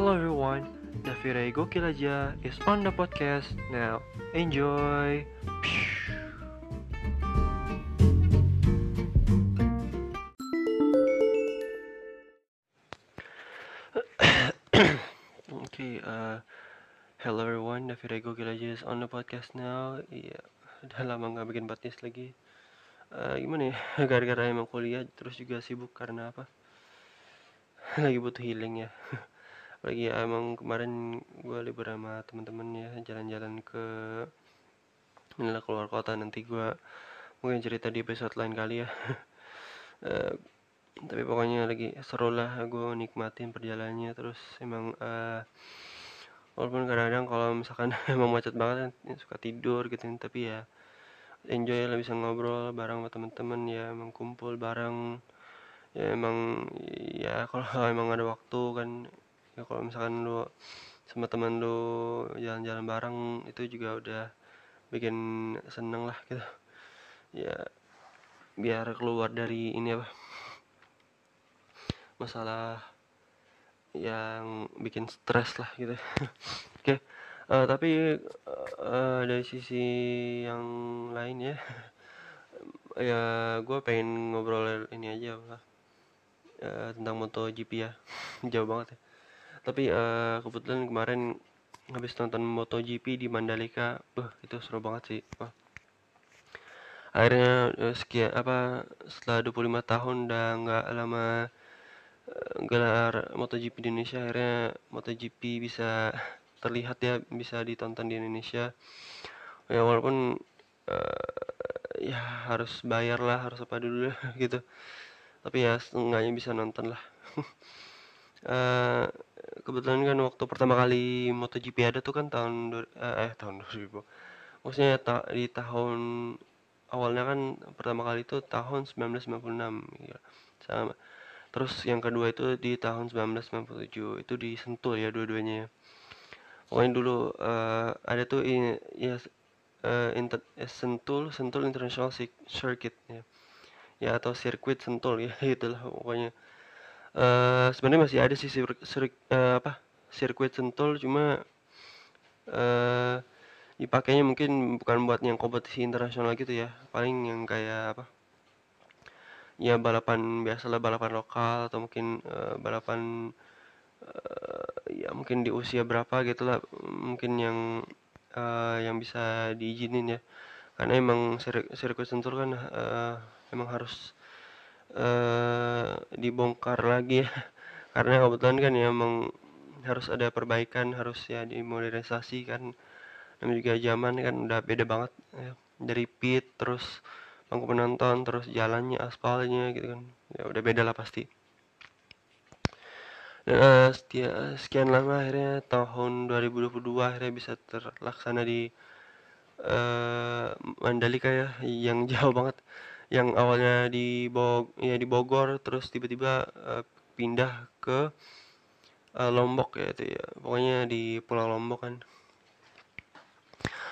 Hello everyone, Davire Gokil aja is on the podcast now. Enjoy. okay, uh, hello everyone, Davire Gokil aja is on the podcast now. Iya, udah lama nggak bikin podcast lagi. Uh, gimana ya? Gara-gara emang kuliah, terus juga sibuk karena apa? Lagi butuh healing ya. Lagi ya, emang kemarin gue libur sama temen-temen ya, jalan-jalan ke inilah keluar kota. Nanti gue mungkin cerita di episode lain kali ya. uh, tapi pokoknya lagi seru lah gue nikmatin perjalanannya terus emang uh, walaupun kadang-kadang kalau misalkan emang macet banget ya, suka tidur gitu tapi ya enjoy lah bisa ngobrol bareng sama temen-temen ya emang kumpul bareng ya emang ya kalau emang ada waktu kan ya kalau misalkan lu sama temen lu jalan-jalan bareng itu juga udah bikin seneng lah gitu. Ya biar keluar dari ini apa masalah yang bikin stres lah gitu. Oke okay. uh, tapi uh, dari sisi yang lain ya ya gue pengen ngobrol ini aja lah uh, tentang MotoGP ya. Jauh banget ya tapi uh, kebetulan kemarin habis nonton MotoGP di Mandalika uh, itu seru banget sih Wah. akhirnya uh, sekian apa setelah 25 tahun udah nggak lama gelar MotoGP di Indonesia akhirnya MotoGP bisa terlihat ya bisa ditonton di Indonesia. Ya walaupun uh, ya harus bayar lah harus apa dulu gitu. Tapi ya setengahnya bisa nonton lah. Uh, kebetulan kan waktu pertama kali MotoGP ada tuh kan tahun eh tahun 2000 maksudnya ta di tahun awalnya kan pertama kali itu tahun 1996 ya sama. Terus yang kedua itu di tahun 1997 itu di Sentul ya dua-duanya ya. Pokoknya dulu uh, ada tuh ini ya uh, inter, eh, Sentul Sentul International Circuit ya. Ya atau sirkuit Sentul ya itulah pokoknya uh, sebenarnya masih ada sih sir, sir, uh, apa sirkuit Sentul cuma uh, dipakainya mungkin bukan buat yang kompetisi internasional gitu ya. Paling yang kayak apa ya balapan biasalah balapan lokal atau mungkin uh, balapan uh, ya mungkin di usia berapa gitulah mungkin yang uh, yang bisa diizinin ya. Karena emang sir sirkuit sentul kan uh, emang harus uh, dibongkar lagi ya. Karena kebetulan kan ya emang harus ada perbaikan harus ya dimodernisasi kan. Dan juga zaman kan udah beda banget ya. dari pit terus bangku penonton terus jalannya aspalnya gitu kan. Ya udah beda lah pasti. Dan uh, setia, sekian lama akhirnya tahun 2022 akhirnya bisa terlaksana di uh, Mandalika ya yang jauh banget yang awalnya di Bog ya di Bogor terus tiba-tiba uh, pindah ke uh, Lombok ya itu ya. Pokoknya di Pulau Lombok kan.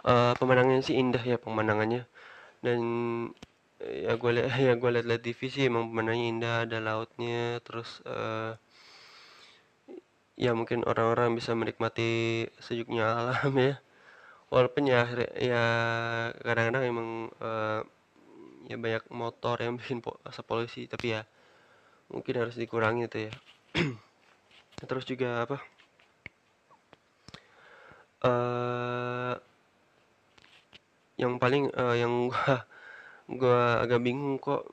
Uh, pemandangannya sih indah ya pemandangannya. Dan ya gue lihat ya gue lihat-lihat TV sih emang pemandangannya indah ada lautnya terus uh, ya mungkin orang-orang bisa menikmati sejuknya alam ya. Walaupun ya ya kadang-kadang emang uh, ya banyak motor yang bikin asap polusi tapi ya mungkin harus dikurangi itu ya. Terus juga apa? Uh, yang paling uh, yang gua gua agak bingung kok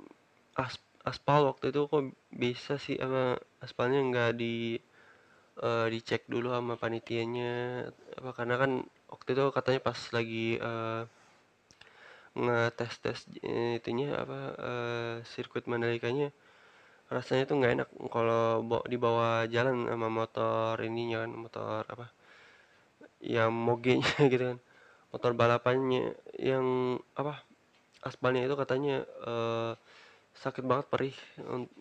as aspal waktu itu kok bisa sih apa aspalnya nggak di uh, dicek dulu sama panitianya. Apa karena kan waktu itu katanya pas lagi uh, ngetes tes itunya apa uh, sirkuit Mandalikanya rasanya tuh nggak enak. Kalau dibawa jalan sama motor ininya kan motor apa yang mogenya gitu kan. Motor balapannya yang apa aspalnya itu katanya uh, sakit banget perih.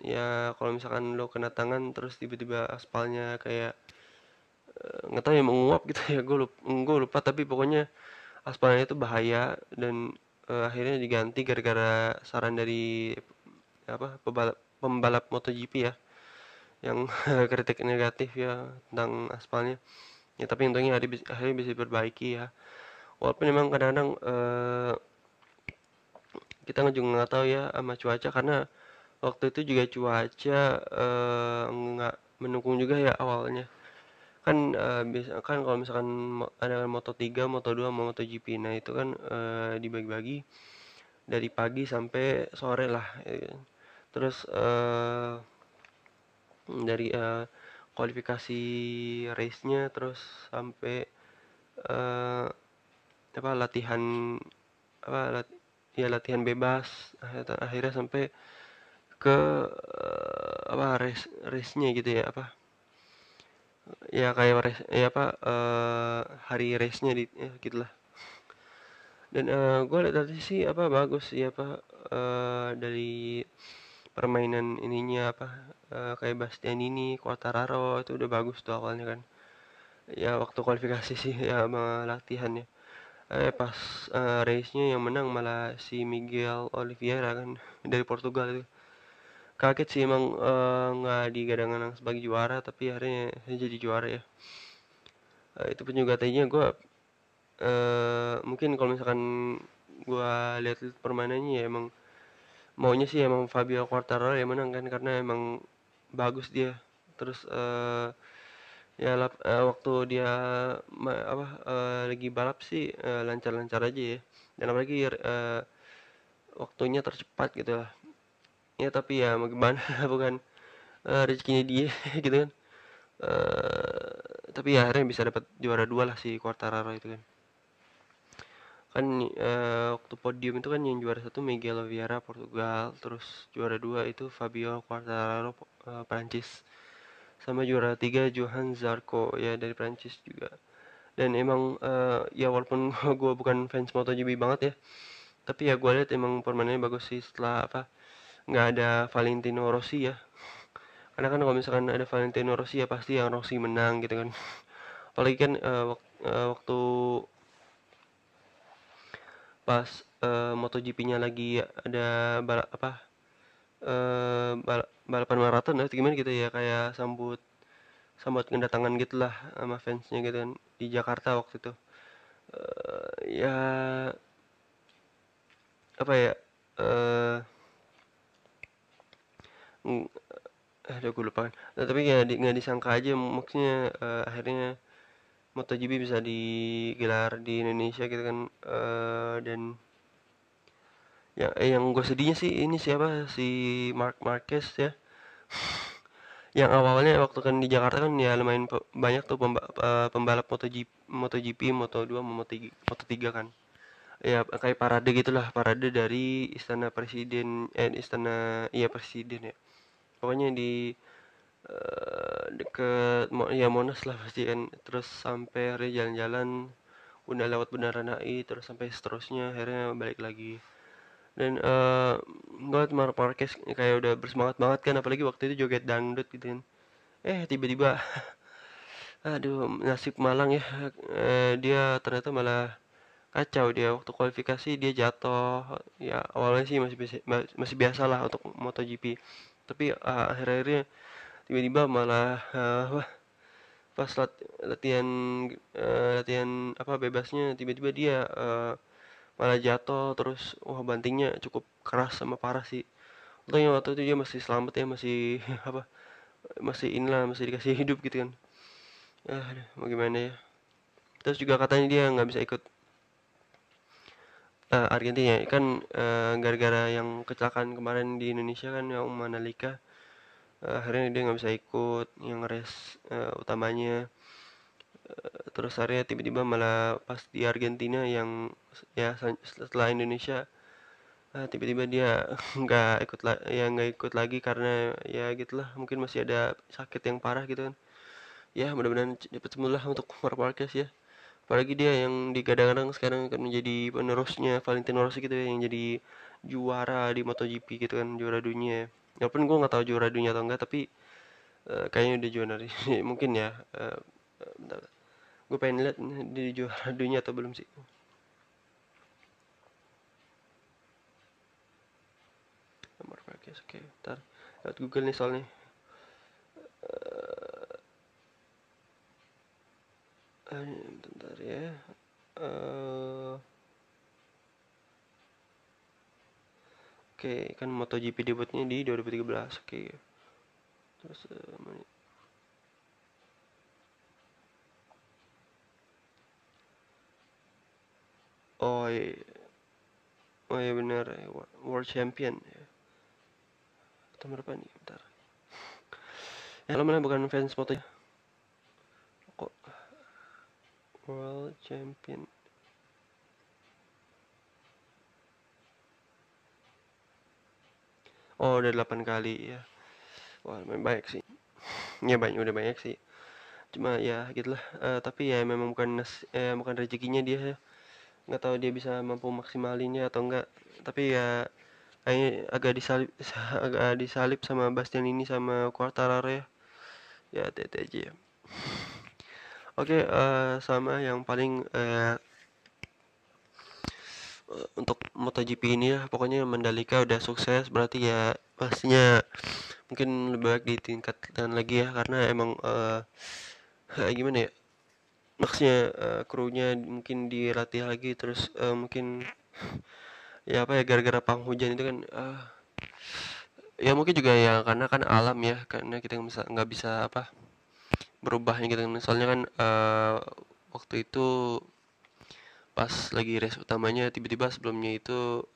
Ya kalau misalkan lo kena tangan terus tiba-tiba aspalnya kayak nggak tahu ya menguap gitu ya gue lupa, gue lupa. Tapi pokoknya aspalnya itu bahaya dan uh, akhirnya diganti gara-gara saran dari apa pembalap, pembalap MotoGP ya yang kritik negatif ya tentang aspalnya. Ya tapi untungnya akhirnya bisa diperbaiki ya. Walaupun memang kadang-kadang uh, kita juga nggak tahu ya sama cuaca karena waktu itu juga cuaca uh, nggak mendukung juga ya awalnya kan uh, biasa kan kalau misalkan ada Moto 3, Moto 2, Moto GP nah itu kan uh, dibagi-bagi dari pagi sampai sore lah ya. terus uh, dari uh, kualifikasi race-nya terus sampai uh, apa latihan apa lat, ya latihan bebas akhirnya sampai ke uh, apa race race-nya gitu ya apa ya kayak race ya apa uh, hari race-nya di ya gitulah. Dan uh, gue lihat tadi sih apa bagus ya apa uh, dari permainan ininya apa uh, kayak Bastian ini Quartararo itu udah bagus tuh awalnya kan. Ya waktu kualifikasi sih ya sama latihannya. Eh pas uh, race-nya yang menang malah si Miguel Oliveira kan dari Portugal itu kaget sih emang nggak uh, digadang-gadang sebagai juara tapi akhirnya jadi juara ya. Uh, itu pun juga tadinya gue uh, mungkin kalau misalkan gue lihat permainannya ya emang maunya sih emang Fabio Quartararo yang menang kan karena emang bagus dia. Terus uh, ya lap, uh, waktu dia ma, apa uh, lagi balap sih lancar-lancar uh, aja ya. Dan apalagi uh, waktunya tercepat gitu lah ya tapi ya mau gimana? Bukan uh, rezekinya dia gitu kan. Uh, tapi ya akhirnya bisa dapat juara dua lah si Quartararo itu kan. Kan uh, waktu podium itu kan yang juara satu Miguel Oliveira Portugal terus juara dua itu Fabio Quartararo uh, Prancis sama juara tiga Johan Zarco ya dari Prancis juga. Dan emang uh, ya walaupun gue bukan fans MotoGP banget ya tapi ya gue lihat emang permainannya bagus sih setelah apa nggak ada Valentino Rossi ya. Karena kan kalau misalkan ada Valentino Rossi ya pasti yang Rossi menang gitu kan. Apalagi kan uh, waktu pas uh, MotoGP-nya lagi ada balap apa uh, bal balapan maraton atau gimana gitu ya kayak sambut sambut kedatangan gitulah sama fansnya gitu kan di Jakarta waktu itu. Uh, ya apa ya uh, ada gue lupa kan nah, tapi nggak di, disangka aja maksudnya uh, akhirnya MotoGP bisa digelar di Indonesia gitu kan uh, dan yang eh, yang gue sedihnya sih ini siapa si Mark Marquez ya yang awalnya waktu kan di Jakarta kan ya lumayan banyak tuh pemba, uh, pembalap MotoGP, MotoGP, Moto2, Moto3, Moto3 kan. Ya kayak parade gitulah, parade dari istana presiden eh istana iya presiden ya. Pokoknya di uh, deket ya Monas lah pasti kan. Terus sampai hari jalan-jalan udah lewat Bundaran HI terus sampai seterusnya akhirnya balik lagi. Dan uh, gue Mark Marquez kayak udah bersemangat banget kan apalagi waktu itu joget dangdut gitu kan. Eh tiba-tiba aduh nasib Malang ya eh, dia ternyata malah kacau dia. Waktu kualifikasi dia jatuh. Ya awalnya sih masih masih biasa lah untuk MotoGP tapi uh, akhir-akhirnya tiba-tiba malah uh, pas lat latihan uh, latihan apa bebasnya tiba-tiba dia uh, malah jatuh terus wah bantingnya cukup keras sama parah sih. Untungnya waktu itu dia masih selamat ya masih apa masih inilah masih dikasih hidup gitu kan. Ah mau gimana ya. Terus juga katanya dia nggak bisa ikut uh, Argentina kan gara-gara uh, yang kecelakaan kemarin di Indonesia kan yang Manalika uh, akhirnya dia nggak bisa ikut yang race uh, utamanya. Uh, terus akhirnya tiba-tiba malah pas di Argentina yang ya setelah Indonesia tiba-tiba dia nggak ikut la ya nggak ikut lagi karena ya gitulah mungkin masih ada sakit yang parah gitu kan. Ya mudah-mudahan cepat sembuh lah untuk Mark Marquez ya apalagi dia yang digadang-gadang sekarang akan menjadi penerusnya Valentino Rossi gitu ya yang jadi juara di MotoGP gitu kan juara dunia. Walaupun gue nggak tahu juara dunia atau enggak tapi uh, kayaknya udah juara mungkin ya. Uh, bentar. gue pengen lihat di juara dunia atau belum sih. Nomor oke okay, ntar lewat Google nih soalnya uh, bentar ya. Uh, oke okay, kan MotoGP debutnya di 2013 oke. Okay. terus uh, oh iya oh iya benar world champion ya. Atau berapa nih? Bentar. Ya mana? Bukan fans moto kok world champion. Oh udah 8 kali ya. Wah lumayan banyak sih. Ya banyak udah banyak sih. Cuma ya gitulah. Uh, tapi ya memang bukan eh, bukan rezekinya dia ya. Nggak tahu dia bisa mampu maksimalinnya atau enggak tapi ya kayaknya agak disalip agak disalip sama Bastian ini sama Quartararo ya. Ya tete aja ya oke uh, sama yang paling uh, untuk MotoGP ini ya pokoknya Mandalika udah sukses berarti ya pastinya mungkin lebih baik ditingkatkan lagi ya karena emang uh, gimana ya maksudnya uh, krunya mungkin dilatih lagi terus uh, mungkin ya apa ya gara-gara hujan itu kan uh, ya mungkin juga ya karena kan alam ya karena kita nggak bisa nggak bisa apa berubahnya gitu soalnya kan uh, waktu itu pas lagi race utamanya tiba-tiba sebelumnya itu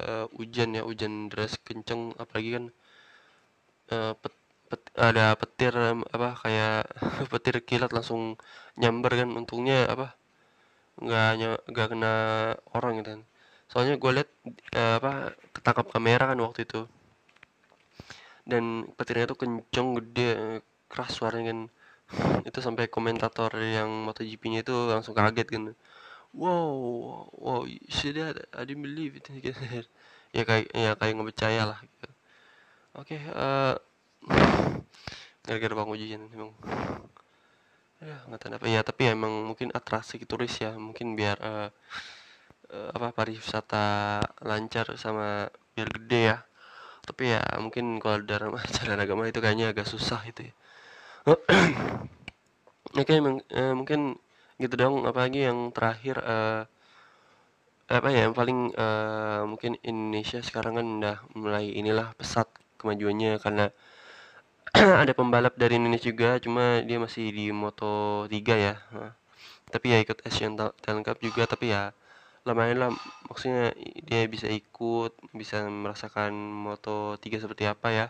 uh, hujan ya hujan deras kenceng apalagi kan uh, pet pet, ada petir apa kayak petir kilat langsung nyamber kan. Untungnya apa nggak nggak kena orang gitu kan. Soalnya gue liat uh, apa ketangkap kamera kan waktu itu. Dan petirnya tuh kenceng gede keras suaranya kan itu sampai komentator yang MotoGP-nya itu langsung kaget kan. Wow wow that I didn't believe it. Ya kayak ya kayak nggak percaya lah gitu. oke okay, uh, eh, gara-gara bang ujian emang. Ya nggak tahu apa. Ya tapi ya emang mungkin atraksi turis ya. Mungkin biar uh, uh, apa pariwisata lancar sama biar gede ya. Tapi ya mungkin kalau dalam ajaran agama itu kayaknya agak susah itu ya oke okay, uh, mungkin gitu dong apalagi yang terakhir uh, apa ya yang paling uh, mungkin Indonesia sekarang kan udah mulai inilah pesat kemajuannya karena ada pembalap dari Indonesia juga cuma dia masih di Moto 3 ya. Nah, tapi ya ikut Asian Talent Cup juga tapi ya lumayan lah maksudnya dia bisa ikut bisa merasakan Moto 3 seperti apa ya.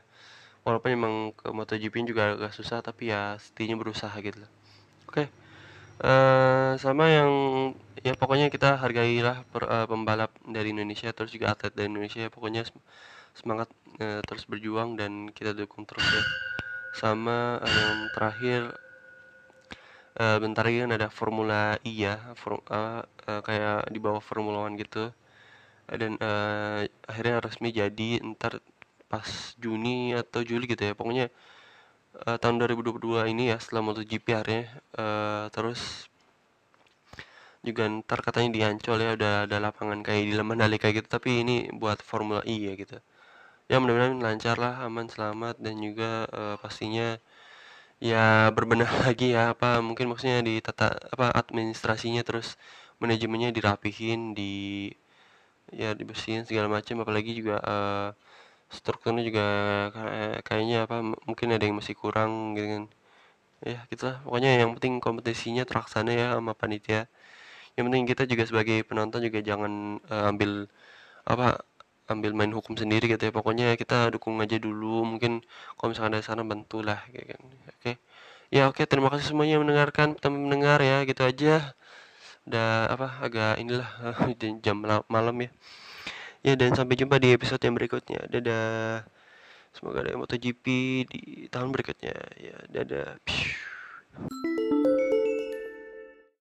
Walaupun emang ke MotoGP juga agak susah tapi ya setidaknya berusaha gitu loh oke. Okay. uh, eh, sama yang ya pokoknya kita hargailah per, uh, pembalap dari Indonesia terus juga atlet dari Indonesia. Pokoknya semangat uh, terus berjuang dan kita dukung terus ya. Sama uh, yang terakhir uh, bentar lagi kan ada Formula E ya for, uh, uh, kayak di bawah Formula One gitu. Uh, dan uh, akhirnya resmi jadi ntar pas Juni atau Juli gitu ya. Pokoknya uh, tahun 2022 ini ya setelah MotoGP akhirnya uh, terus juga ntar katanya di Ancol ya udah ada lapangan kayak di Mandalika gitu tapi ini buat Formula E ya gitu. Ya mudah-mudahan lancar lah aman selamat dan juga uh, pastinya ya berbenah lagi ya apa mungkin maksudnya di tata apa administrasinya terus manajemennya dirapihin di ya dibersihin segala macam apalagi juga uh, strukturnya juga kayaknya apa mungkin ada yang masih kurang gitu kan. Ya gitulah. Pokoknya yang penting kompetisinya terlaksana ya sama panitia. Yang penting kita juga sebagai penonton juga jangan uh, ambil apa ambil main hukum sendiri gitu ya. Pokoknya kita dukung aja dulu. Mungkin kalau misalkan ada sana bantulah kayak kan. Oke. Ya oke. Terima kasih semuanya mendengarkan teman mendengar ya. Gitu aja. Udah apa agak inilah jam malam ya ya dan sampai jumpa di episode yang berikutnya. Dadah. Semoga ada MotoGP di tahun berikutnya. Ya dadah